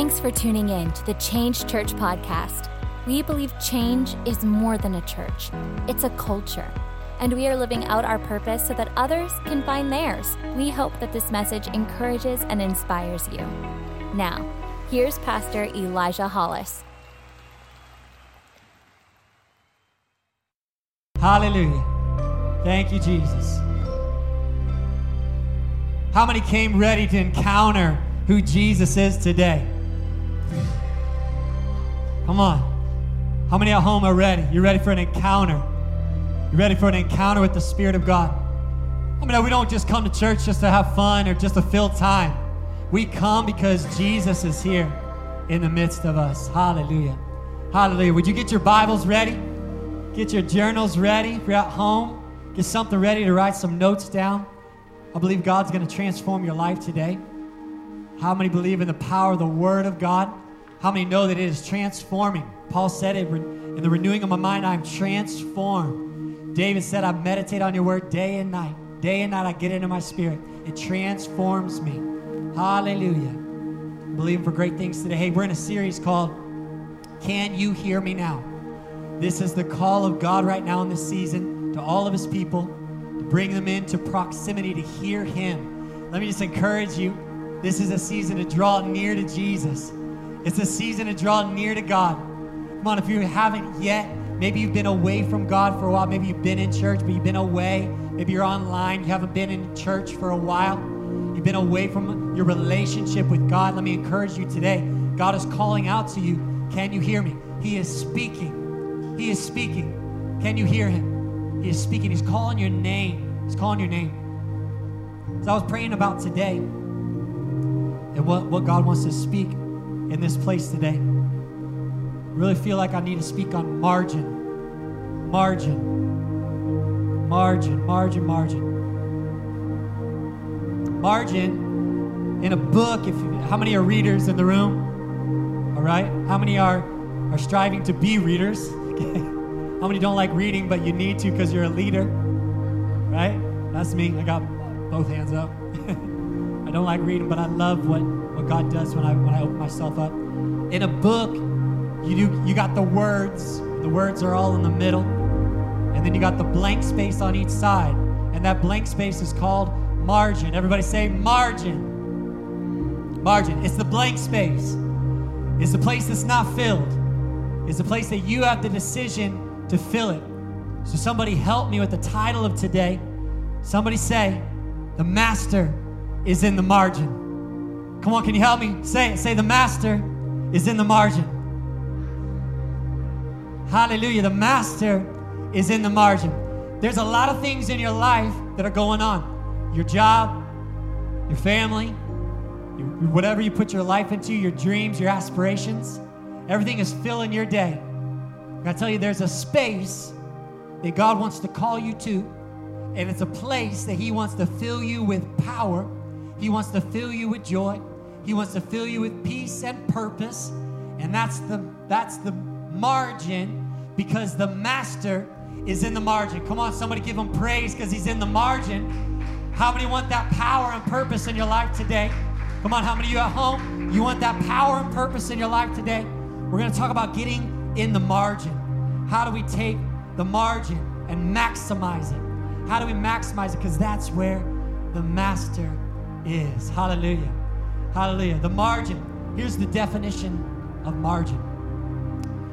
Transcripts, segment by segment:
Thanks for tuning in to the Change Church podcast. We believe change is more than a church, it's a culture. And we are living out our purpose so that others can find theirs. We hope that this message encourages and inspires you. Now, here's Pastor Elijah Hollis. Hallelujah. Thank you, Jesus. How many came ready to encounter who Jesus is today? Come on. How many at home are ready? You're ready for an encounter. You're ready for an encounter with the Spirit of God. I mean, we don't just come to church just to have fun or just to fill time. We come because Jesus is here in the midst of us. Hallelujah. Hallelujah. Would you get your Bibles ready? Get your journals ready. If you're at home, get something ready to write some notes down. I believe God's going to transform your life today. How many believe in the power of the Word of God? How many know that it is transforming? Paul said it in the renewing of my mind, I'm transformed. David said, I meditate on your word day and night. Day and night, I get into my spirit. It transforms me. Hallelujah. I'm believing for great things today. Hey, we're in a series called Can You Hear Me Now? This is the call of God right now in this season to all of his people to bring them into proximity to hear him. Let me just encourage you. This is a season to draw near to Jesus. It's a season to draw near to God. Come on, if you haven't yet, maybe you've been away from God for a while. Maybe you've been in church, but you've been away. Maybe you're online, you haven't been in church for a while. You've been away from your relationship with God. Let me encourage you today. God is calling out to you. Can you hear me? He is speaking. He is speaking. Can you hear him? He is speaking. He's calling your name. He's calling your name. So I was praying about today and what, what God wants to speak in this place today. Really feel like I need to speak on margin. Margin. Margin, margin, margin. Margin in a book, if you, how many are readers in the room? All right? How many are are striving to be readers? how many don't like reading but you need to because you're a leader? Right? That's me. I got both hands up. I don't like reading, but I love what what God does when I when I open myself up. In a book, you do you got the words. The words are all in the middle. And then you got the blank space on each side. And that blank space is called margin. Everybody say margin. Margin. It's the blank space. It's the place that's not filled. It's the place that you have the decision to fill it. So somebody help me with the title of today. Somebody say, the master is in the margin. Come on, can you help me? Say it. Say, the master is in the margin. Hallelujah. The master is in the margin. There's a lot of things in your life that are going on your job, your family, your, whatever you put your life into, your dreams, your aspirations. Everything is filling your day. I tell you, there's a space that God wants to call you to, and it's a place that He wants to fill you with power. He wants to fill you with joy. He wants to fill you with peace and purpose. And that's the that's the margin because the master is in the margin. Come on, somebody give him praise because he's in the margin. How many want that power and purpose in your life today? Come on, how many of you at home? You want that power and purpose in your life today? We're going to talk about getting in the margin. How do we take the margin and maximize it? How do we maximize it? Because that's where the master is. Hallelujah. Hallelujah. The margin. Here's the definition of margin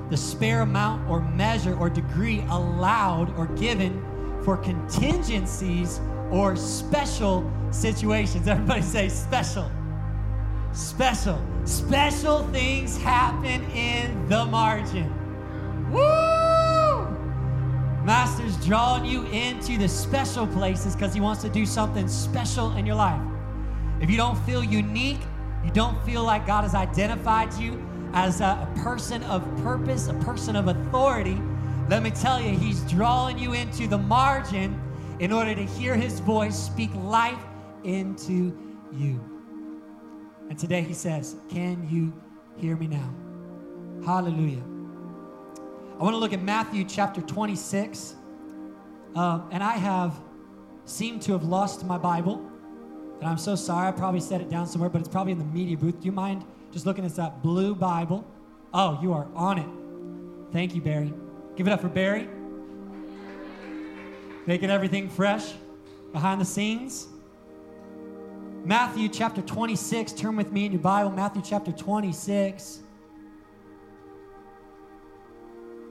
the spare amount or measure or degree allowed or given for contingencies or special situations. Everybody say special. Special. Special things happen in the margin. Woo! Master's drawing you into the special places because he wants to do something special in your life. If you don't feel unique, you don't feel like God has identified you as a, person of purpose, a person of authority, let me tell you, He's drawing you into the margin in order to hear His voice speak life into you. And today He says, Can you hear me now? Hallelujah. I want to look at Matthew chapter 26. Um, and I have seemed to have lost my Bible. And I'm so sorry. I probably set it down somewhere, but it's probably in the media booth. Do you mind Just looking at that blue Bible. Oh, you are on it. Thank you, Barry. Give it up for Barry. Making everything fresh behind the scenes. Matthew chapter 26. Turn with me in your Bible. Matthew chapter 26.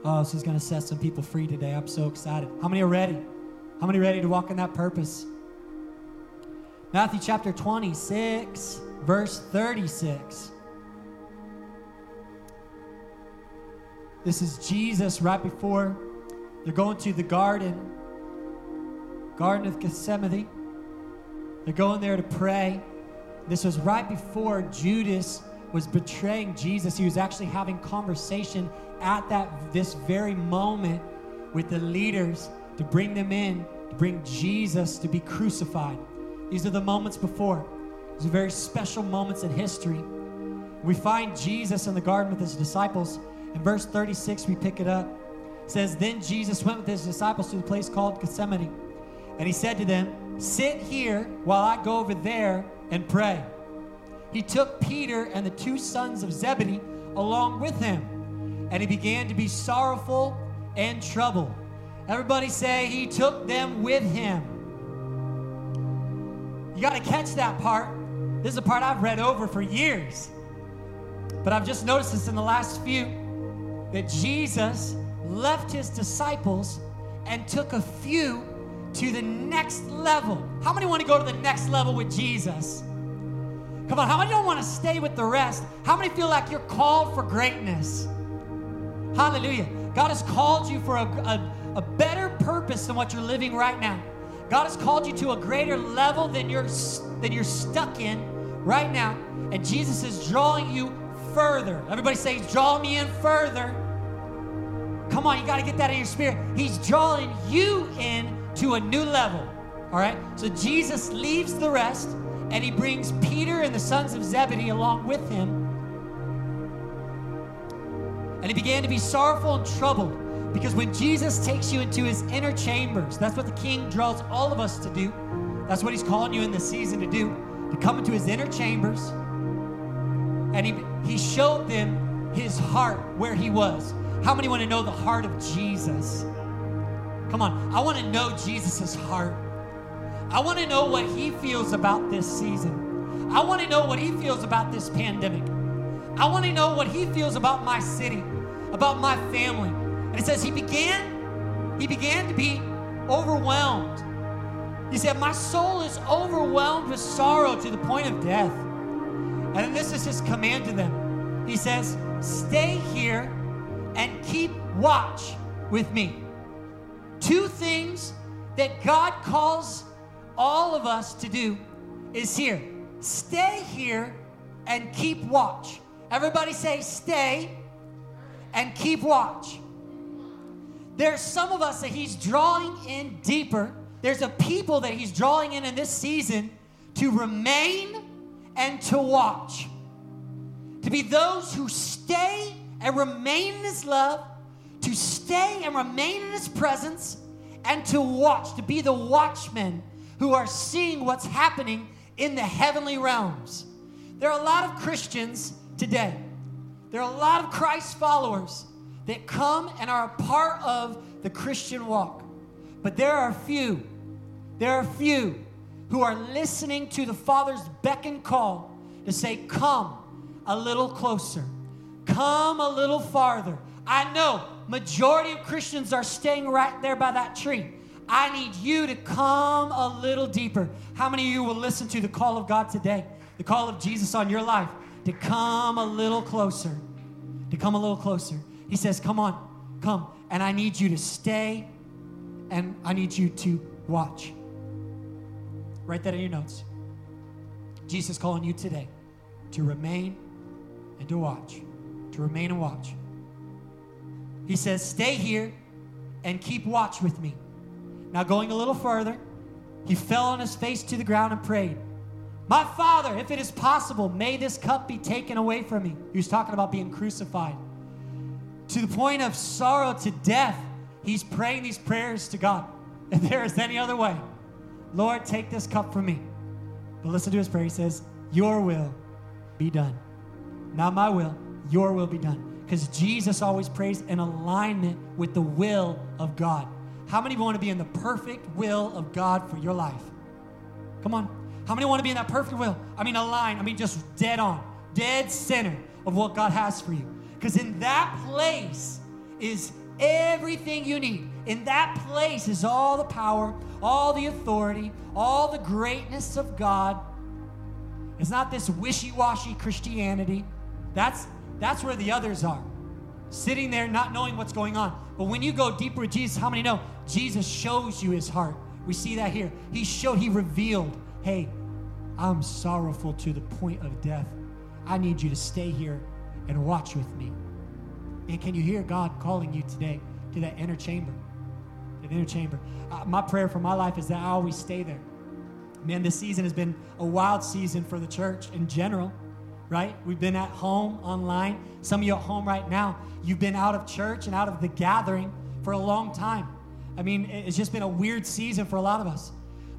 Oh, this is going to set some people free today. I'm so excited. How many are ready? How many are ready to walk in that purpose? Matthew chapter 26, verse 36. This is Jesus right before they're going to the garden, Garden of Gethsemane. They're going there to pray. This was right before Judas was betraying Jesus. He was actually having conversation at that this very moment with the leaders to bring them in, to bring Jesus to be crucified. These are the moments before. These are very special moments in history. We find Jesus in the garden with his disciples. In verse 36, we pick it up. It says, Then Jesus went with his disciples to the place called Gethsemane. And he said to them, Sit here while I go over there and pray. He took Peter and the two sons of Zebedee along with him, and he began to be sorrowful and troubled. Everybody say, He took them with him. You got to catch that part. This is a part I've read over for years. But I've just noticed this in the last few that Jesus left his disciples and took a few to the next level. How many want to go to the next level with Jesus? Come on, how many don't want to stay with the rest? How many feel like you're called for greatness? Hallelujah. God has called you for a, a, a better purpose than what you're living right now. God has called you to a greater level than you're than you're stuck in right now. And Jesus is drawing you further. Everybody say, Draw me in further. Come on, you got to get that in your spirit. He's drawing you in to a new level. All right? So Jesus leaves the rest and he brings Peter and the sons of Zebedee along with him. And he began to be sorrowful and troubled. Because when Jesus takes you into his inner chambers, that's what the king draws all of us to do. That's what he's calling you in this season to do, to come into his inner chambers. And he, he showed them his heart where he was. How many want to know the heart of Jesus? Come on, I want to know Jesus' heart. I want to know what he feels about this season. I want to know what he feels about this pandemic. I want to know what he feels about my city, about my family. It says he began, he began to be overwhelmed. He said, My soul is overwhelmed with sorrow to the point of death. And then this is his command to them. He says, Stay here and keep watch with me. Two things that God calls all of us to do is here. Stay here and keep watch. Everybody say, Stay and keep watch. There's some of us that He's drawing in deeper. There's a people that He's drawing in in this season to remain and to watch. To be those who stay and remain in His love, to stay and remain in His presence, and to watch, to be the watchmen who are seeing what's happening in the heavenly realms. There are a lot of Christians today, there are a lot of Christ followers that come and are a part of the Christian walk. But there are few, there are few who are listening to the Father's beck and call to say, Come a little closer, come a little farther. I know majority of Christians are staying right there by that tree. I need you to come a little deeper. How many of you will listen to the call of God today? The call of Jesus on your life to come a little closer. To come a little closer. He says, Come on, come. And I need you to stay and I need you to watch. Write that in your notes. Jesus calling you today to remain and to watch. To remain and watch. He says, Stay here and keep watch with me. Now, going a little further, he fell on his face to the ground and prayed, My Father, if it is possible, may this cup be taken away from me. He was talking about being crucified to the point of sorrow to death, he's praying these prayers to God. If there is any other way, Lord, take this cup from me. But listen to his prayer. He says, Your will be done, Not my will, your will be done. Because Jesus always prays in alignment with the will of God. How many want to be in the perfect will of God for your life? Come on. How many want to be in that perfect will? I mean, aligned. I mean, just dead on, dead center of what God has for you. Because in that place is everything you need. In that place is all the power, all the authority, all the greatness of God. It's not this wishy-washy Christianity. That's that's where the others are. Sitting there not knowing what's going on. But when you go deeper with Jesus, how many know Jesus shows you his heart? We see that here. He showed, he revealed, hey, I'm sorrowful to the point of death. I need you to stay here and watch with me. And can you hear God calling you today to that inner chamber? The inner chamber. Uh, my prayer for my life is that I always stay there. Man, this season has been a wild season for the church in general, right? We've been at home online. Some of you at home right now, you've been out of church and out of the gathering for a long time. I mean, it's just been a weird season for a lot of us.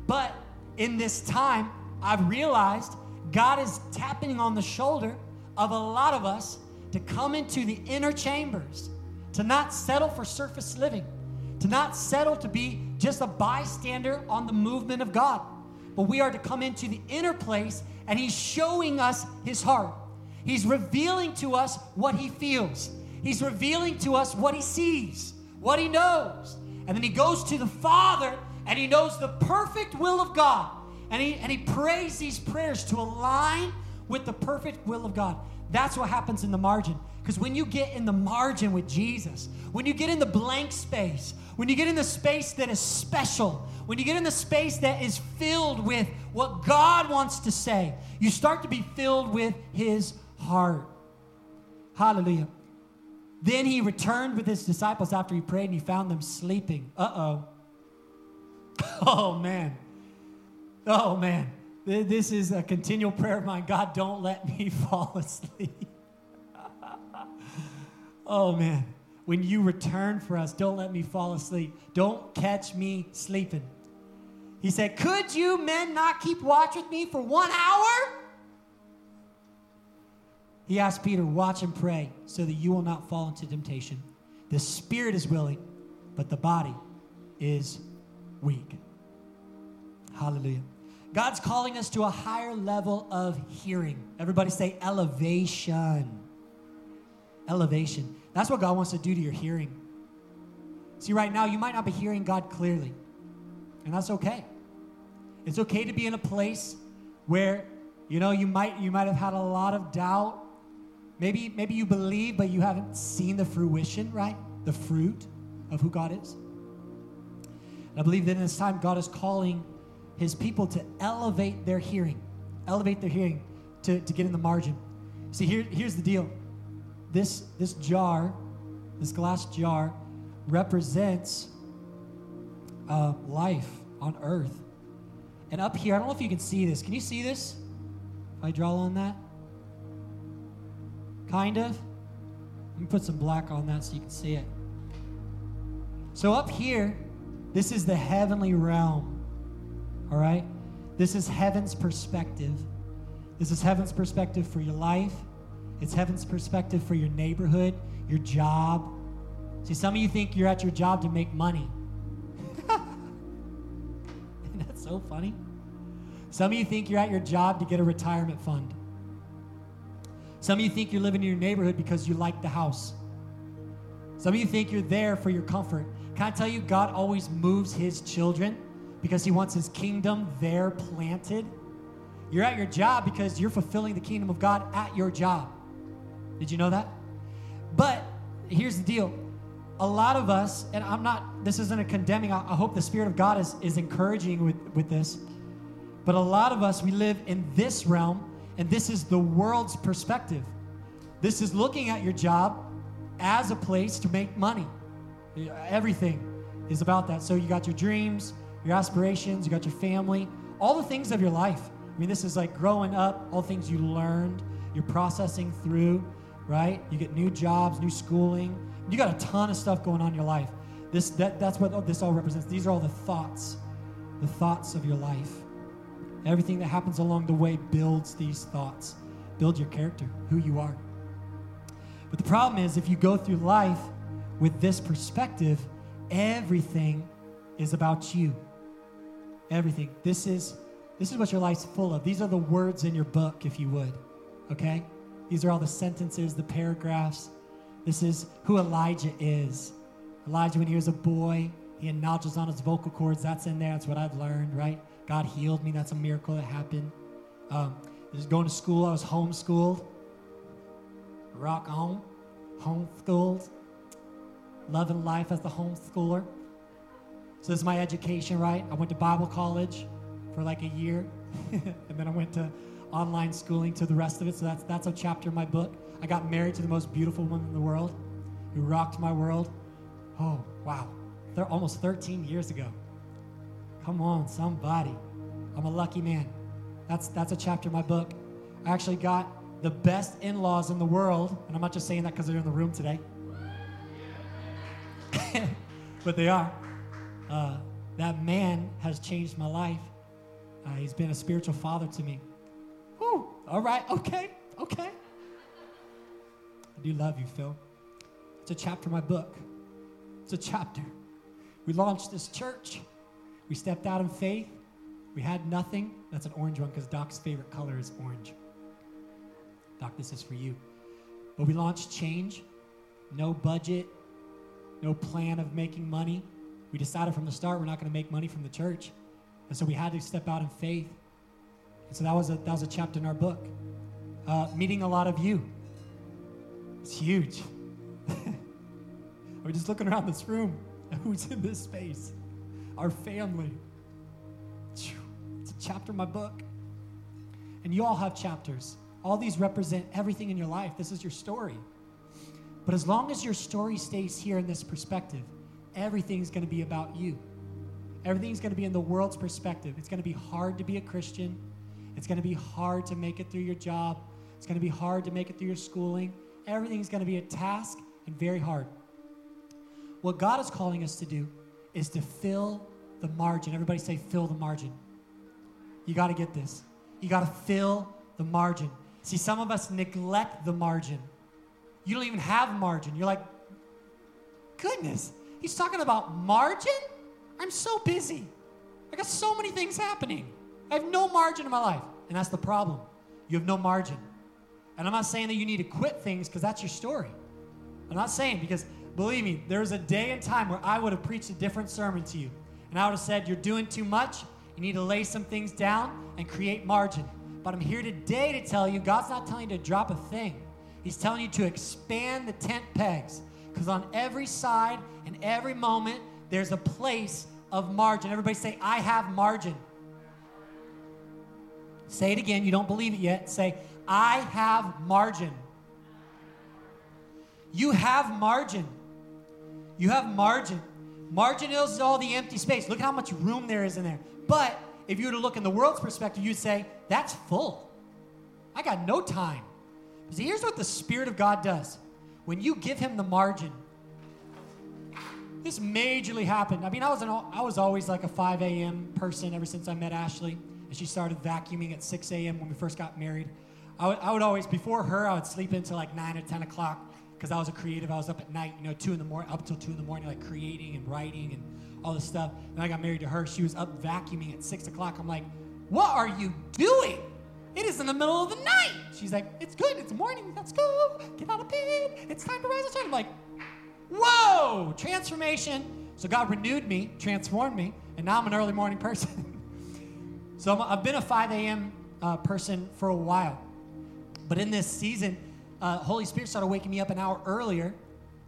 But in this time, I've realized God is tapping on the shoulder of a lot of us to come into the inner chambers, to not settle for surface living, to not settle to be just a bystander on the movement of God, but we are to come into the inner place and He's showing us His heart. He's revealing to us what He feels, He's revealing to us what He sees, what He knows. And then He goes to the Father and He knows the perfect will of God. And he, and he prays these prayers to align with the perfect will of God. That's what happens in the margin. Because when you get in the margin with Jesus, when you get in the blank space, when you get in the space that is special, when you get in the space that is filled with what God wants to say, you start to be filled with His heart. Hallelujah. Then he returned with his disciples after he prayed and he found them sleeping. Uh oh. Oh, man. Oh, man. This is a continual prayer of mine. God, don't let me fall asleep. oh, man. When you return for us, don't let me fall asleep. Don't catch me sleeping. He said, Could you men not keep watch with me for one hour? He asked Peter, Watch and pray so that you will not fall into temptation. The spirit is willing, but the body is weak. Hallelujah. God's calling us to a higher level of hearing. Everybody say elevation. Elevation. That's what God wants to do to your hearing. See, right now, you might not be hearing God clearly, and that's okay. It's okay to be in a place where, you know, you might, you might have had a lot of doubt. Maybe, maybe you believe, but you haven't seen the fruition, right? The fruit of who God is. And I believe that in this time, God is calling his people to elevate their hearing, elevate their hearing to, to get in the margin. See, here, here's the deal. This, this jar, this glass jar, represents uh, life on earth. And up here, I don't know if you can see this. Can you see this? If I draw on that? Kind of. Let me put some black on that so you can see it. So up here, this is the heavenly realm all right? This is heaven's perspective. This is heaven's perspective for your life. It's heaven's perspective for your neighborhood, your job. See, some of you think you're at your job to make money. Isn't that so funny? Some of you think you're at your job to get a retirement fund. Some of you think you're living in your neighborhood because you like the house. Some of you think you're there for your comfort. Can I tell you, God always moves his children because he wants his kingdom there planted. You're at your job because you're fulfilling the kingdom of God at your job. Did you know that? But here's the deal. A lot of us, and I'm not, this isn't a condemning, I, hope the Spirit of God is, is encouraging with, with this. But a lot of us, we live in this realm, and this is the world's perspective. This is looking at your job as a place to make money. Everything is about that. So you got your dreams, your aspirations, you got your family, all the things of your life. I mean, this is like growing up, all things you learned, you're processing through, right? You get new jobs, new schooling. You got a ton of stuff going on in your life. This that that's what this all represents. These are all the thoughts, the thoughts of your life. Everything that happens along the way builds these thoughts, build your character, who you are. But the problem is, if you go through life with this perspective, everything is about you. Everything. This is this is what your life's full of. These are the words in your book, if you would. Okay? These are all the sentences, the paragraphs. This is who Elijah is. Elijah, when he was a boy, he had nodules on his vocal cords. That's in there. That's what I've learned, right? God healed me. That's a miracle that happened. Um, just going to school. I was homeschooled. Rock home. Homeschooled. Loving life as the homeschooler. So this is my education, right? I went to Bible college for like a year, and then I went to online schooling to the rest of it. So that's that's a chapter in my book. I got married to the most beautiful woman in the world, who rocked my world. Oh wow, they're almost 13 years ago. Come on, somebody. I'm a lucky man. That's that's a chapter in my book. I actually got the best in-laws in the world, and I'm not just saying that because they're in the room today, but they are. Uh, that man has changed my life. Uh, he's been a spiritual father to me. Whew, all right, okay, okay. I do love you, Phil. It's a chapter in my book. It's a chapter. We launched this church. We stepped out in faith. We had nothing. That's an orange one because Doc's favorite color is orange. Doc, this is for you. But we launched Change. No budget, no plan of making money. We decided from the start we're not going to make money from the church. And so we had to step out in faith. And so that was a, that was a chapter in our book. Uh, meeting a lot of you. It's huge. We're just looking around this room who's in this space. Our family. It's a chapter in my book. And you all have chapters. All these represent everything in your life. This is your story. But as long as your story stays here in this perspective, everything's going to be about you. Everything's going to be in the world's perspective. It's going to be hard to be a Christian. It's going to be hard to make it through your job. It's going to be hard to make it through your schooling. Everything's going to be a task and very hard. What God is calling us to do is to fill the margin. Everybody say, fill the margin. You got to get this. You got to fill the margin. See, some of us neglect the margin. You don't even have margin. You're like, goodness, he's talking about margin? I'm so busy. I got so many things happening. I have no margin in my life. And that's the problem. You have no margin. And I'm not saying that you need to quit things because that's your story. I'm not saying because believe me, there was a day and time where I would have preached a different sermon to you. And I would have said, You're doing too much. You need to lay some things down and create margin. But I'm here today to tell you God's not telling you to drop a thing. He's telling you to expand the tent pegs. Because on every side and every moment, there's a place of margin. Everybody say, I have margin. Say it again. You don't believe it yet. Say, I have margin. You have margin. You have margin. Margin is all the empty space. Look how much room there is in there. But if you were to look in the world's perspective, you'd say, that's full. I got no time. See, here's what the Spirit of God does. When you give him the margin, this majorly happened. I mean, I was, an, I was always like a 5 a.m. person ever since I met Ashley. And she started vacuuming at 6 a.m. when we first got married. I would, I would always, before her, I would sleep until like 9 or 10 o'clock because I was a creative. I was up at night, you know, 2 in the morning, up till 2 in the morning, like creating and writing and all this stuff. And I got married to her. She was up vacuuming at 6 o'clock. I'm like, what are you doing? It is in the middle of the night. She's like, it's good. It's morning. Let's go. Get out of bed. It's time to rise and shine. I'm like, whoa, transformation. So God renewed me, transformed me, and now I'm an early morning person. so i have been a 5 a.m. Uh, person for a while. But in this season, uh, Holy Spirit started waking me up an hour earlier.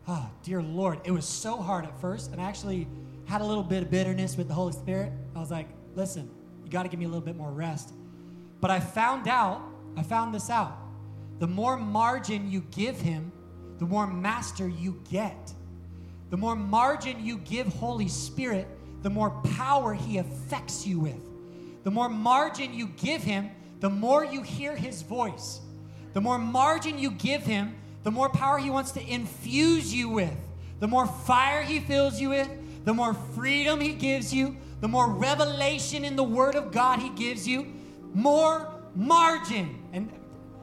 Oh, dear Lord. It was so hard at first, and I actually had a little bit of bitterness with the Holy Spirit. I was like, listen, you got to give me a little bit more rest. But I found out, I found this out. The more margin you give Him, the more master you get. The more margin you give Holy Spirit, the more power He affects you with. The more margin you give Him, the more you hear His voice. The more margin you give Him, the more power He wants to infuse you with. The more fire He fills you with, the more freedom He gives you, the more revelation in the Word of God He gives you, more margin. And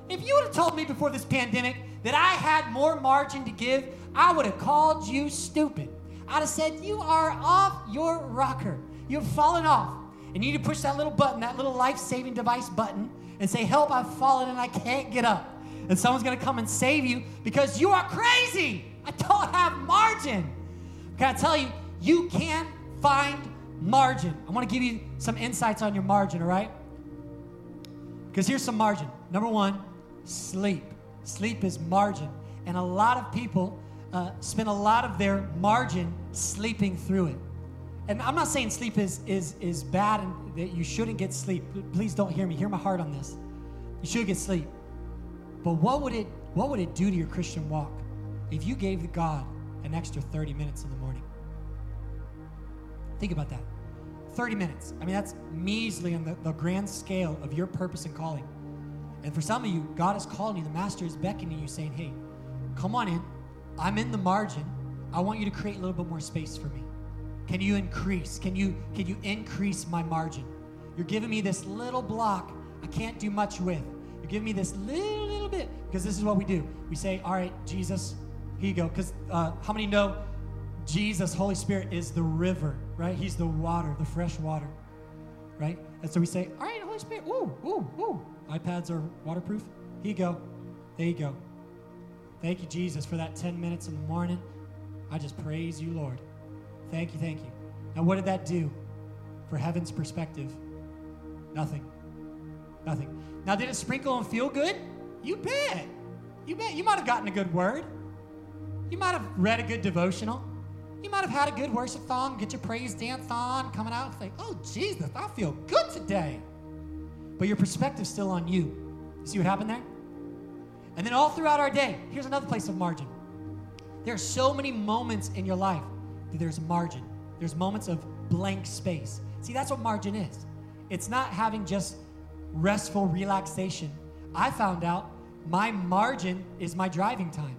If you would have told me before this pandemic that I had more margin to give, I would have called you stupid. I'd have said, You are off your rocker. You've fallen off. And you need to push that little button, that little life saving device button, and say, Help, I've fallen and I can't get up. And someone's gonna come and save you because you are crazy. I don't have margin. Can I tell you, you can't find margin. I wanna give you some insights on your margin, all right? Because here's some margin. Number one, sleep. Sleep is margin. And a lot of people uh, spend a lot of their margin sleeping through it. And I'm not saying sleep is, is, is bad and that you shouldn't get sleep. Please don't hear me. Hear my heart on this. You should get sleep. But what would it what would it do to your Christian walk if you gave God an extra 30 minutes in the morning? Think about that. 30 minutes. I mean, that's measly on the, the grand scale of your purpose and calling. And for some of you, God is calling you, the Master is beckoning you, saying, Hey, come on in. I'm in the margin. I want you to create a little bit more space for me. Can you increase? Can you can you increase my margin? You're giving me this little block I can't do much with. You're giving me this little little bit because this is what we do. We say, "All right, Jesus, here you go." Because uh, how many know Jesus, Holy Spirit, is the river, right? He's the water, the fresh water, right? And so we say, "All right, Holy Spirit, ooh, ooh, ooh." iPads are waterproof. Here you go. There you go. Thank you, Jesus, for that 10 minutes in the morning. I just praise you, Lord. Thank you, thank you. Now, what did that do for heaven's perspective? Nothing. Nothing. Now, did it sprinkle and feel good? You bet. You bet. You might have gotten a good word. You might have read a good devotional. You might have had a good worship song, get your praise dance on, coming out, and say, oh, Jesus, I feel good today. But your perspective's still on you. You see what happened there? And then all throughout our day, here's another place of margin. There are so many moments in your life that there's margin. There's moments of blank space. See, that's what margin is. It's not having just restful relaxation. I found out my margin is my driving time.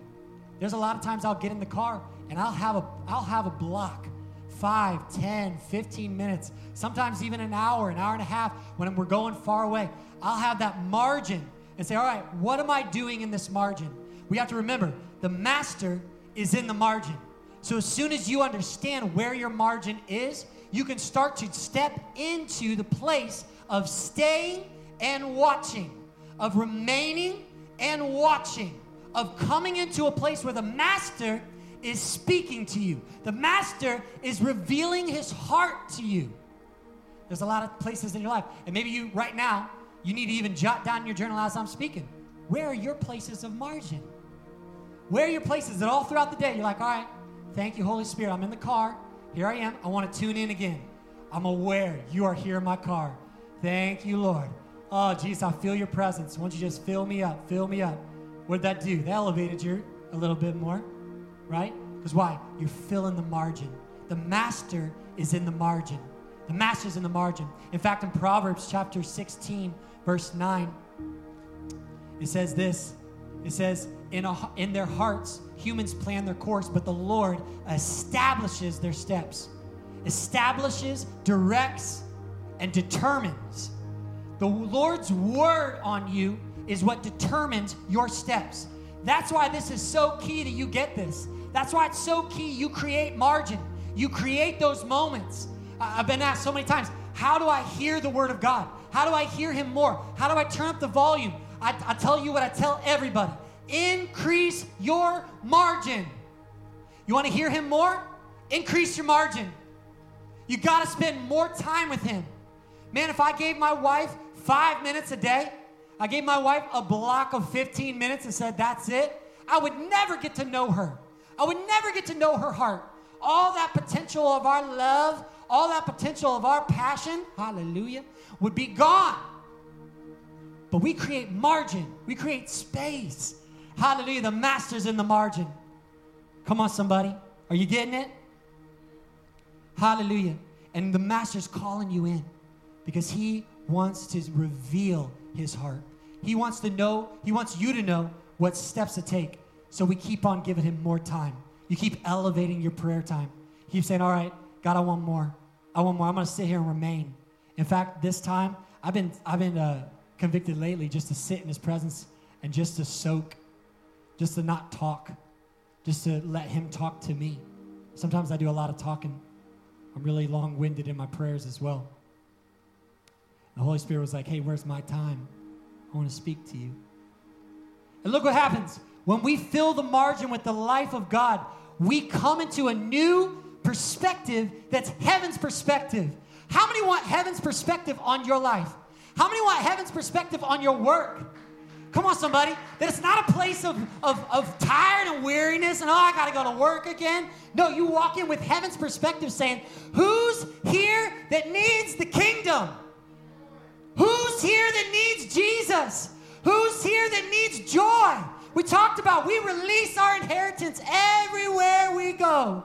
There's a lot of times I'll get in the car and I'll have a I'll have a block. 5, 10, 15 minutes, sometimes even an hour, an hour and a half when we're going far away. I'll have that margin and say, "All right, what am I doing in this margin?" We have to remember, the master is in the margin. So as soon as you understand where your margin is, you can start to step into the place of staying and watching, of remaining and watching, of coming into a place where the master is speaking to you. The master is revealing his heart to you. There's a lot of places in your life. And maybe you, right now, you need to even jot down your journal as I'm speaking. Where are your places of margin? Where are your places that all throughout the day you're like, all right, Thank you, Holy Spirit. I'm in the car. Here I am. I want to tune in again. I'm aware you are here in my car. Thank you, Lord. Oh, Jesus, I feel your presence. Won't you just fill me up? Fill me up. What did that do? That elevated you a little bit more, right? Because why? You're filling the margin. The master is in the margin. The master's in the margin. In fact, in Proverbs chapter 16, verse 9, it says this. It says, in, a, in their hearts, humans plan their course, but the Lord establishes their steps, establishes, directs, and determines. The Lord's word on you is what determines your steps. That's why this is so key that you get this. That's why it's so key you create margin. You create those moments. I've been asked so many times, how do I hear the word of God? How do I hear him more? How do I turn up the volume? I, I tell you what I tell everybody increase your margin. You want to hear him more? Increase your margin. You got to spend more time with him. Man, if I gave my wife five minutes a day, I gave my wife a block of 15 minutes and said, that's it, I would never get to know her. I would never get to know her heart. All that potential of our love, all that potential of our passion, hallelujah, would be gone. But we create margin, we create space. Hallelujah. The master's in the margin. Come on, somebody. Are you getting it? Hallelujah. And the master's calling you in because he wants to reveal his heart. He wants to know, he wants you to know what steps to take. So we keep on giving him more time. You keep elevating your prayer time. Keep saying, All right, God, I want more. I want more. I'm going to sit here and remain. In fact, this time, I've been, I've been uh, convicted lately just to sit in his presence and just to soak, just to not talk, just to let Him talk to me. Sometimes I do a lot of talking. I'm really long winded in my prayers as well. The Holy Spirit was like, hey, where's my time? I want to speak to you. And look what happens. When we fill the margin with the life of God, we come into a new perspective that's heaven's perspective. How many want heaven's perspective on your life? How many want heaven's perspective on your work? Come on, somebody. That it's not a place of, of, of tired and weariness and, oh, I got to go to work again. No, you walk in with heaven's perspective saying, who's here that needs the kingdom? Who's here that needs Jesus? Who's here that needs joy? We talked about we release our inheritance everywhere we go.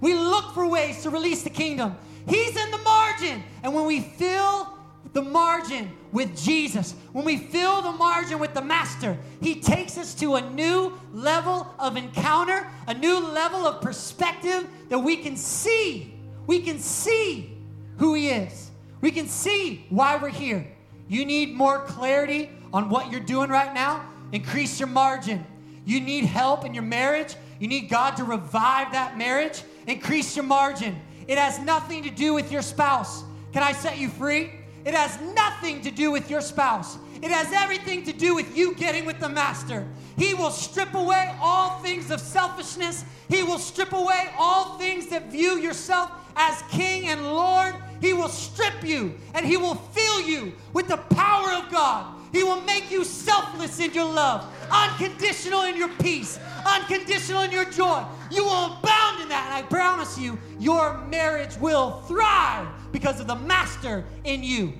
We look for ways to release the kingdom. He's in the margin. And when we fill the margin with Jesus, when we fill the margin with the Master, He takes us to a new level of encounter, a new level of perspective that we can see. We can see who He is. We can see why we're here. You need more clarity on what you're doing right now? Increase your margin. You need help in your marriage? You need God to revive that marriage? Increase your margin. It has nothing to do with your spouse. Can I set you free? It has nothing to do with your spouse. It has everything to do with you getting with the Master. He will strip away all things of selfishness. He will strip away all things that view yourself as King and Lord. He will strip you and He will fill you with the power of God. He will make you selfless in your love, unconditional in your peace, unconditional in your joy. You will abound in that. And I promise you, your marriage will thrive because of the master in you.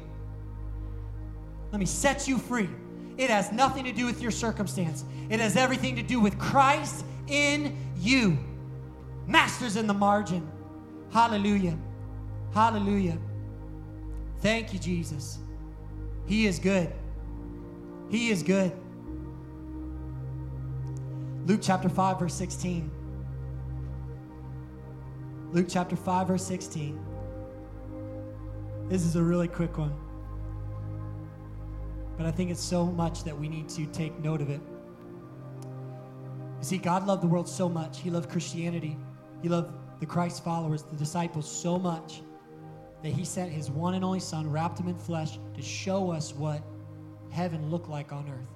Let me set you free. It has nothing to do with your circumstance, it has everything to do with Christ in you. Masters in the margin. Hallelujah. Hallelujah. Thank you, Jesus. He is good. He is good. Luke chapter 5, verse 16. Luke chapter 5, verse 16. This is a really quick one. But I think it's so much that we need to take note of it. You see, God loved the world so much. He loved Christianity. He loved the Christ followers, the disciples, so much that He sent His one and only Son, wrapped Him in flesh, to show us what heaven look like on earth.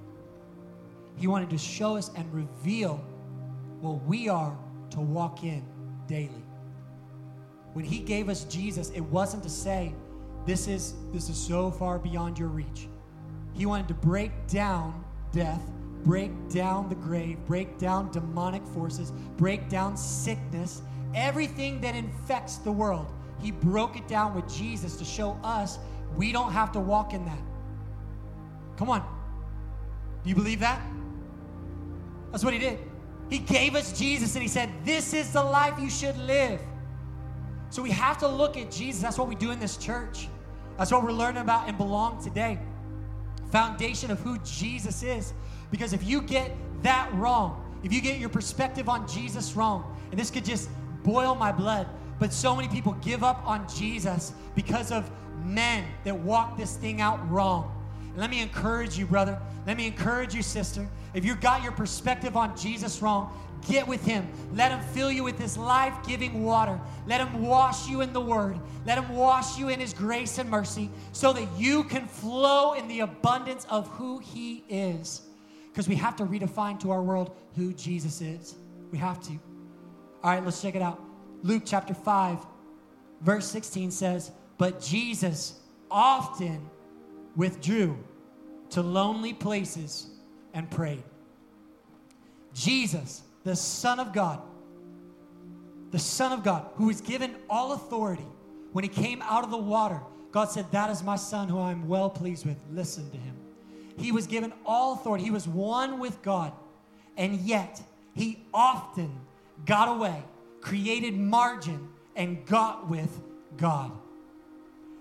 He wanted to show us and reveal what we are to walk in daily. When He gave us Jesus, it wasn't to say, this is, this is so far beyond your reach. He wanted to break down death, break down the grave, break down demonic forces, break down sickness, everything that infects the world. He broke it down with Jesus to show us we don't have to walk in that. Come on. Do you believe that? That's what he did. He gave us Jesus and he said, This is the life you should live. So we have to look at Jesus. That's what we do in this church. That's what we're learning about and belong today. Foundation of who Jesus is. Because if you get that wrong, if you get your perspective on Jesus wrong, and this could just boil my blood, but so many people give up on Jesus because of men that walk this thing out wrong. Let me encourage you, brother. Let me encourage you, sister. If you got your perspective on Jesus wrong, Get with Him. Let Him fill you with His life giving water. Let Him wash you in the Word. Let Him wash you in His grace and mercy so that you can flow in the abundance of who He is. Because we have to redefine to our world who Jesus is. We have to. All right, let's check it out. Luke chapter 5, verse 16 says, But Jesus often withdrew to lonely places and prayed. Jesus the Son of God, the Son of God, who was given all authority, when he came out of the water, God said, That is my Son who I'm well pleased with. Listen to him. He was given all authority, he was one with God, and yet he often got away, created margin, and got with God.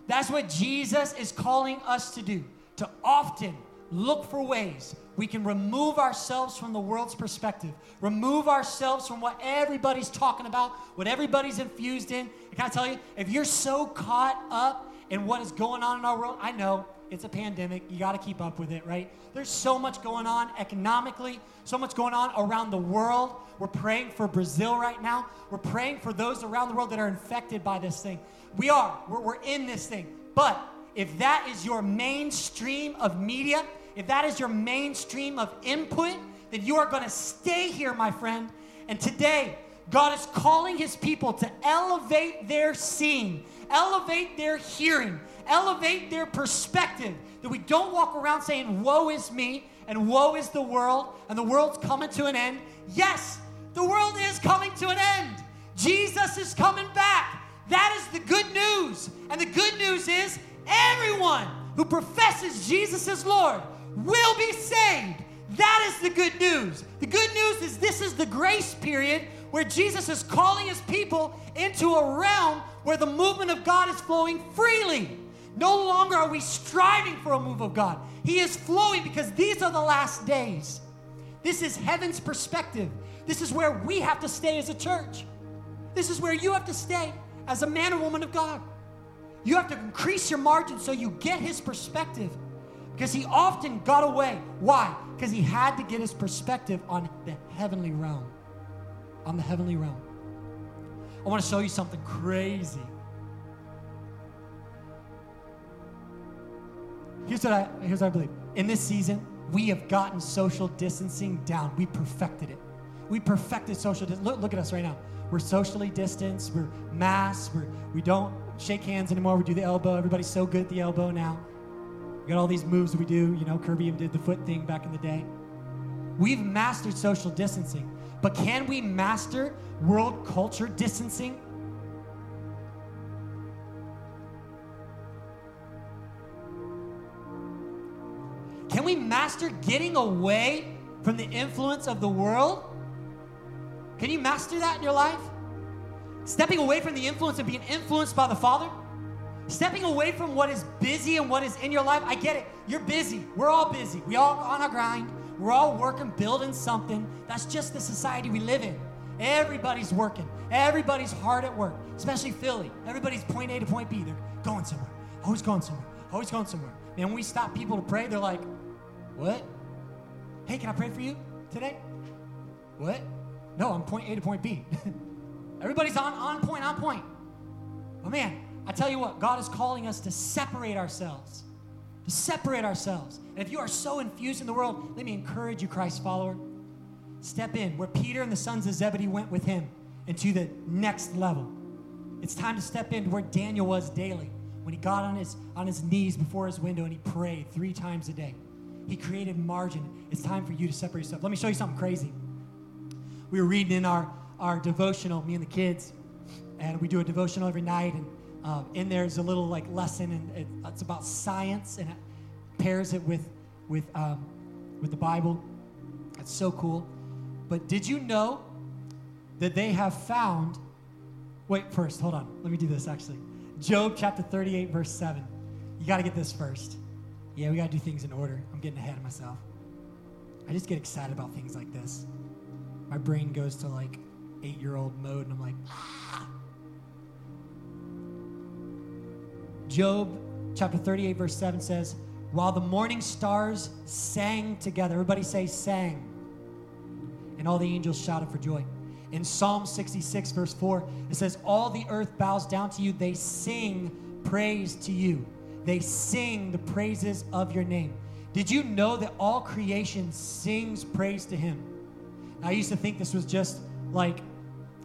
That's what Jesus is calling us to do, to often look for ways we can remove ourselves from the world's perspective, remove ourselves from what everybody's talking about, what everybody's infused in. And can I tell you, if you're so caught up in what is going on in our world. I know it's a pandemic. You got to keep up with it, right? There's so much going on economically, so much going on around the world. We're praying for Brazil right now. We're praying for those around the world that are infected by this thing. We are. We're, we're in this thing. But if that is your mainstream of media, if that is your mainstream of input, then you are going to stay here, my friend. And today, God is calling his people to elevate their seeing, elevate their hearing, elevate their perspective. That we don't walk around saying, Woe is me, and woe is the world, and the world's coming to an end. Yes, the world is coming to an end. Jesus is coming back. That is the good news. Who professes Jesus as Lord will be saved. That is the good news. The good news is this is the grace period where Jesus is calling his people into a realm where the movement of God is flowing freely. No longer are we striving for a move of God. He is flowing because these are the last days. This is heaven's perspective. This is where we have to stay as a church. This is where you have to stay as a man or woman of God. You have to increase your margin so you get his perspective. Because he often got away. Why? Because he had to get his perspective on the heavenly realm. On the heavenly realm. I want to show you something crazy. Here's what I here's what I believe. In this season, we have gotten social distancing down. We perfected it. We perfected social distancing. Look, look at us right now. We're socially distanced. We're masked. We're, we don't shake hands anymore. We do the elbow. Everybody's so good at the elbow now. We got all these moves we do. You know, Kirby did the foot thing back in the day. We've mastered social distancing. But can we master world culture distancing? Can we master getting away from the influence of the world? Can you master that in your life? Stepping away from the influence of being influenced by the Father? Stepping away from what is busy and what is in your life. I get it. You're busy. We're all busy. We all on our grind. We're all working, building something. That's just the society we live in. Everybody's working. Everybody's hard at work, especially Philly. Everybody's point A to point B. They're going somewhere. Always going somewhere. Always going somewhere. And when we stop people to pray, they're like, what? Hey, can I pray for you today? What? No, I'm point A to point B. Everybody's on, on point, on point. Oh man, I tell you what, God is calling us to separate ourselves. To separate ourselves. And if you are so infused in the world, let me encourage you, Christ follower. Step in where Peter and the sons of Zebedee went with him into the next level. It's time to step into where Daniel was daily when he got on his, on his knees before his window and he prayed three times a day. He created margin. It's time for you to separate yourself. Let me show you something crazy. We were reading in our, our devotional, me and the kids, and we do a devotional every night. And um, in there's a little like lesson, and it, it's about science, and it pairs it with with um, with the Bible. It's so cool. But did you know that they have found? Wait, first, hold on. Let me do this actually. Job chapter 38, verse 7. You got to get this first. Yeah, we got to do things in order. I'm getting ahead of myself. I just get excited about things like this. My brain goes to like eight year old mode, and I'm like, ah. Job chapter 38, verse 7 says, While the morning stars sang together, everybody say, sang, and all the angels shouted for joy. In Psalm 66, verse 4, it says, All the earth bows down to you, they sing praise to you. They sing the praises of your name. Did you know that all creation sings praise to him? I used to think this was just like,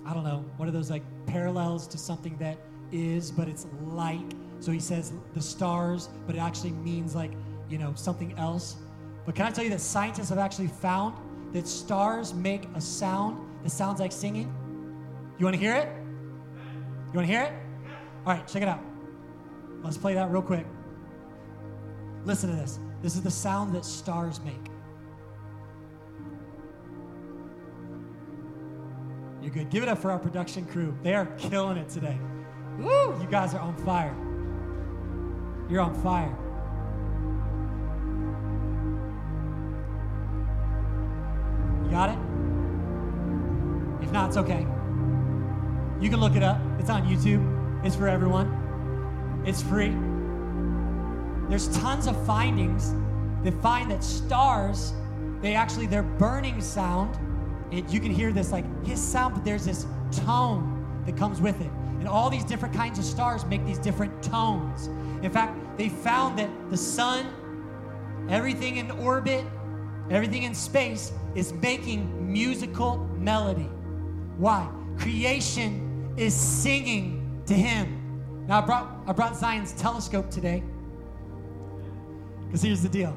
I don't know, one of those like parallels to something that is, but it's like. So he says the stars, but it actually means like, you know, something else. But can I tell you that scientists have actually found that stars make a sound that sounds like singing? You want to hear it? You want to hear it? All right, check it out. Let's play that real quick. Listen to this. This is the sound that stars make. You're good. Give it up for our production crew. They are killing it today. Woo! You guys are on fire. You're on fire. You got it? If not, it's okay. You can look it up. It's on YouTube. It's for everyone. It's free. there's tons of findings that find that stars, they actually, their burning sound, it, you can hear this like his sound, but there's this tone that comes with it. And all these different kinds of stars make these different tones. In fact, they found that the sun, everything in orbit, everything in space is making musical melody. Why? Creation is singing to him. Now I brought I brought Zion's telescope today. Because here's the deal.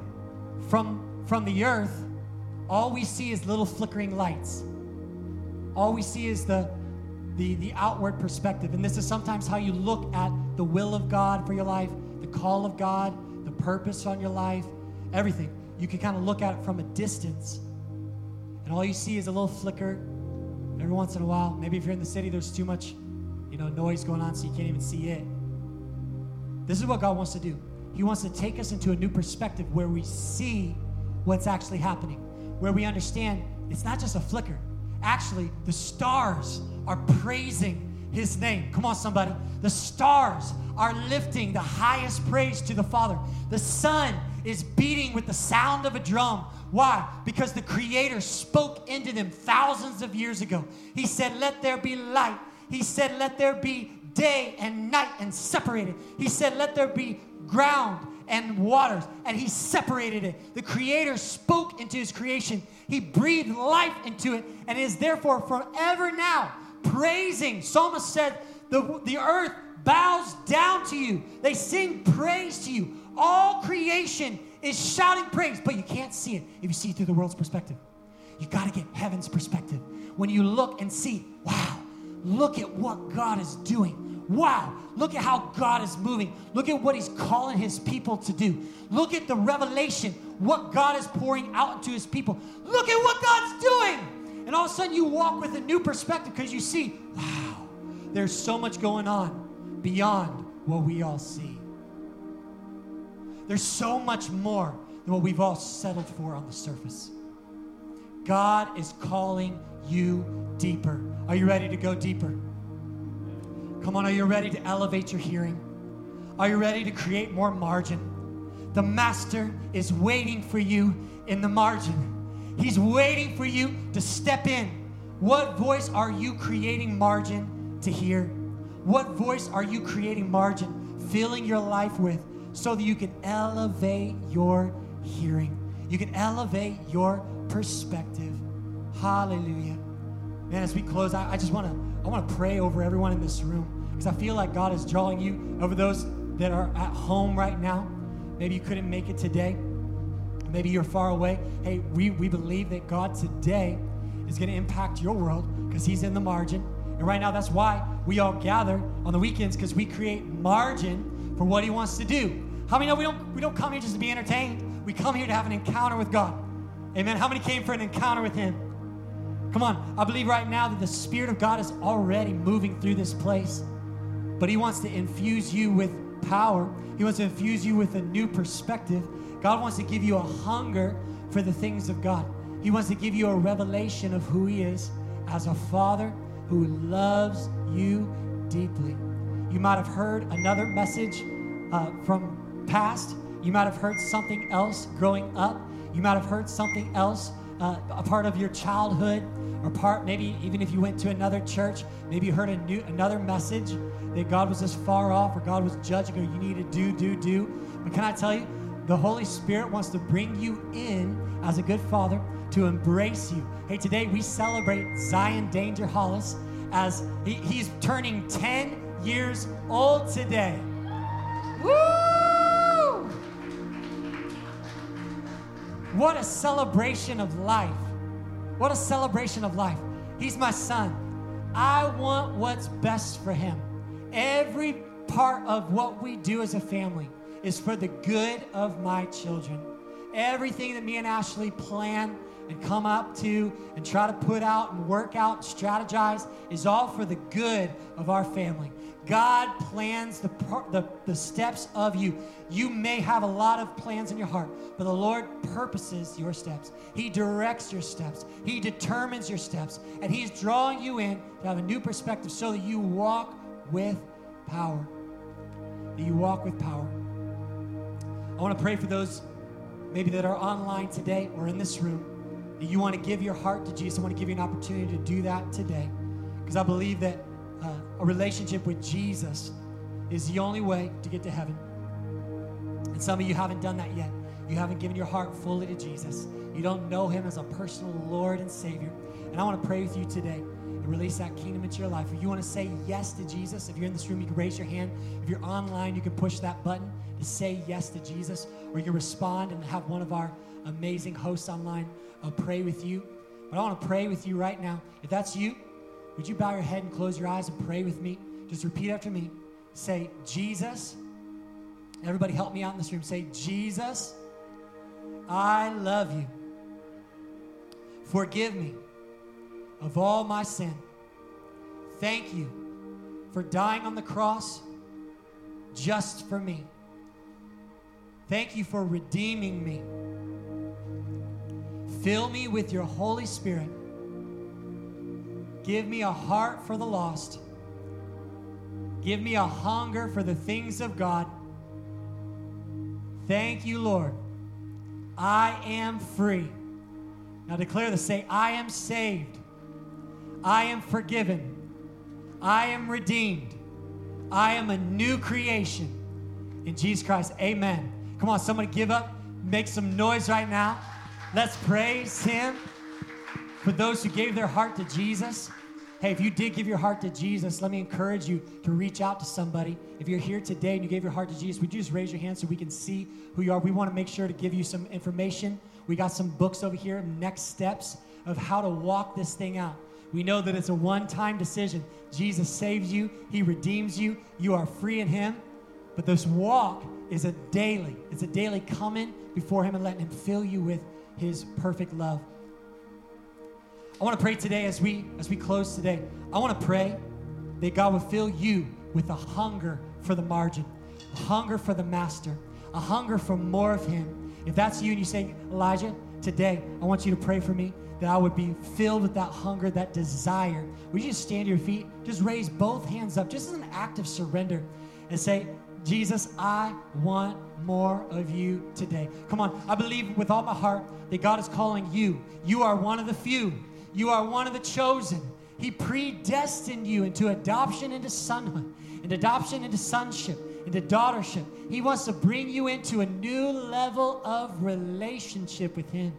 From from the earth, all we see is little flickering lights. All we see is the the, the outward perspective. And this is sometimes how you look at the will of God for your life, the call of God, the purpose on your life, everything. You can kind of look at it from a distance. And all you see is a little flicker every once in a while. Maybe if you're in the city, there's too much, you know, noise going on so you can't even see it. This is what God wants to do. He wants to take us into a new perspective where we see what's actually happening, where we understand it's not just a flicker. Actually, the stars are praising his name. Come on, somebody. The stars are lifting the highest praise to the Father. The sun is beating with the sound of a drum. Why? Because the Creator spoke into them thousands of years ago. He said, Let there be light. He said, Let there be day and night and separated. He said, Let there be ground and waters, and he separated it. The Creator spoke into his creation, he breathed life into it, and is therefore forever now praising. Psalmist said, the, the earth bows down to you, they sing praise to you. All creation is shouting praise, but you can't see it if you see it through the world's perspective. You got to get heaven's perspective. When you look and see, wow, look at what God is doing wow, look at how God is moving. Look at what He's calling His people to do. Look at the revelation, what God is pouring out into His people. Look at what God's doing. And all of a sudden, you walk with a new perspective because you see, wow, there's so much going on beyond what we all see. There's so much more than what we've all settled for on the surface. God is calling you deeper. Are you ready to go deeper? Come on, are you ready to elevate your hearing? Are you ready to create more margin? The Master is waiting for you in the margin. He's waiting for you to step in. What voice are you creating margin to hear? What voice are you creating margin, filling your life with, so that you can elevate your hearing? You can elevate your perspective. Hallelujah. Man, as we close, I, I just want to I want to pray over everyone in this room. Because I feel like God is drawing you over those that are at home right now. Maybe you couldn't make it today. Maybe you're far away. Hey, we, we believe that God today is going to impact your world because He's in the margin. And right now, that's why we all gather on the weekends because we create margin for what He wants to do. How many know we don't, we don't come here just to be entertained? We come here to have an encounter with God. Amen. How many came for an encounter with Him? Come on. I believe right now that the Spirit of God is already moving through this place but He wants to infuse you with power. He wants to infuse you with a new perspective. God wants to give you a hunger for the things of God. He wants to give you a revelation of who He is as a Father who loves you deeply. You might have heard another message uh, from past. You might have heard something else growing up. You might have heard something else uh, a part of your childhood, or part maybe even if you went to another church, maybe you heard a new another message that God was just far off or God was judging or you need to do, do, do. But can I tell you, the Holy Spirit wants to bring you in as a good father to embrace you. Hey, today we celebrate Zion Danger Hollis as he, he's turning 10 years old today. What a celebration of life. What a celebration of life. He's my son. I want what's best for him. Every part of what we do as a family is for the good of my children. Everything that me and Ashley plan and come up to and try to put out and work out, and strategize is all for the good of our family. God plans the, the, the steps of you. You may have a lot of plans in your heart, but the Lord purposes your steps. He directs your steps, He determines your steps, and He's drawing you in to have a new perspective so that you walk with power. That you walk with power. I want to pray for those maybe that are online today or in this room. That you want to give your heart to Jesus. I want to give you an opportunity to do that today. Because I believe that a relationship with Jesus is the only way to get to heaven. And some of you haven't done that yet. You haven't given your heart fully to Jesus. You don't know him as a personal Lord and Savior. And I want to pray with you today and release that kingdom into your life. If you want to say yes to Jesus, if you're in this room, you can raise your hand. If you're online, you can push that button to say yes to Jesus, or you can respond and have one of our amazing hosts online uh, pray with you. But I want to pray with you right now. If that's you, would you bow your head and close your eyes and pray with me? Just repeat after me. Say, Jesus. Everybody help me out in this room. Say, Jesus, I love you. Forgive me of all my sin. Thank you for dying on the cross just for me. Thank you for redeeming me. Fill me with your Holy Spirit. Give me a heart for the lost. Give me a hunger for the things of God. Thank you, Lord. I am free. Now declare this say, I am saved. I am forgiven. I am redeemed. I am a new creation. In Jesus Christ, amen. Come on, somebody give up. Make some noise right now. Let's praise Him. For those who gave their heart to Jesus, hey, if you did give your heart to Jesus, let me encourage you to reach out to somebody. If you're here today and you gave your heart to Jesus, would you just raise your hand so we can see who you are? We want to make sure to give you some information. We got some books over here, next steps of how to walk this thing out. We know that it's a one time decision. Jesus saves you, He redeems you, you are free in Him. But this walk is a daily, it's a daily coming before Him and letting Him fill you with His perfect love. I want to pray today as we as we close today. I want to pray that God will fill you with a hunger for the margin, a hunger for the master, a hunger for more of him. If that's you and you say, Elijah, today I want you to pray for me that I would be filled with that hunger, that desire. Would you just stand to your feet? Just raise both hands up, just as an act of surrender, and say, Jesus, I want more of you today. Come on, I believe with all my heart that God is calling you. You are one of the few, you are one of the chosen. He predestined you into adoption into sonhood, and adoption into sonship, into daughtership. He wants to bring you into a new level of relationship with Him.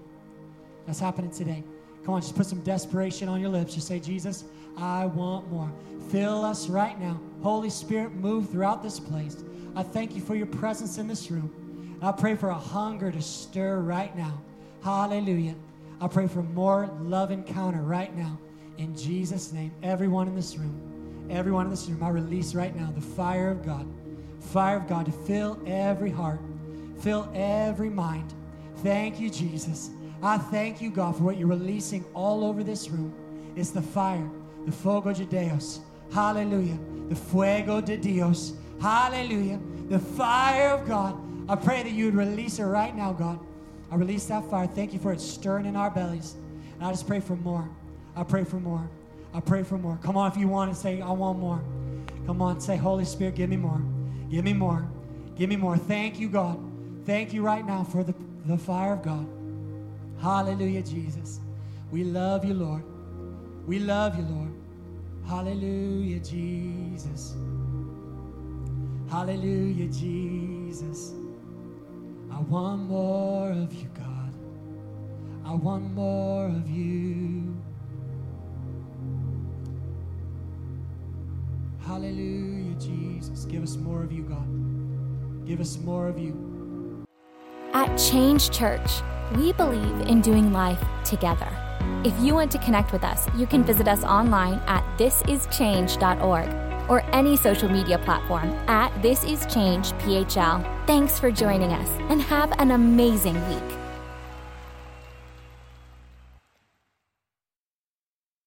That's happening today. Come on, just put some desperation on your lips. Just say, Jesus, I want more. Fill us right now. Holy Spirit, move throughout this place. I thank you for your presence in this room. I pray for a hunger to stir right now. Hallelujah. I pray for more love encounter right now. In Jesus' name, everyone in this room, everyone in this room, I release right now the fire of God. Fire of God to fill every heart, fill every mind. Thank you, Jesus. I thank you, God, for what you're releasing all over this room. It's the fire, the fuego de Dios. Hallelujah. The fuego de Dios. Hallelujah. The fire of God. I pray that you would release it right now, God. I release that fire. Thank you for it stirring in our bellies. And I just pray for more. I pray for more. I pray for more. Come on, if you want to say, I want more. Come on, say, Holy Spirit, give me more. Give me more. Give me more. Thank you, God. Thank you right now for the, the fire of God. Hallelujah, Jesus. We love you, Lord. We love you, Lord. Hallelujah, Jesus. Hallelujah, Jesus. I want more of you, God. I want more of you. Hallelujah, Jesus. Give us more of you, God. Give us more of you. At Change Church, we believe in doing life together. If you want to connect with us, you can visit us online at thisischange.org or any social media platform at thisischangephl. Thanks for joining us and have an amazing week.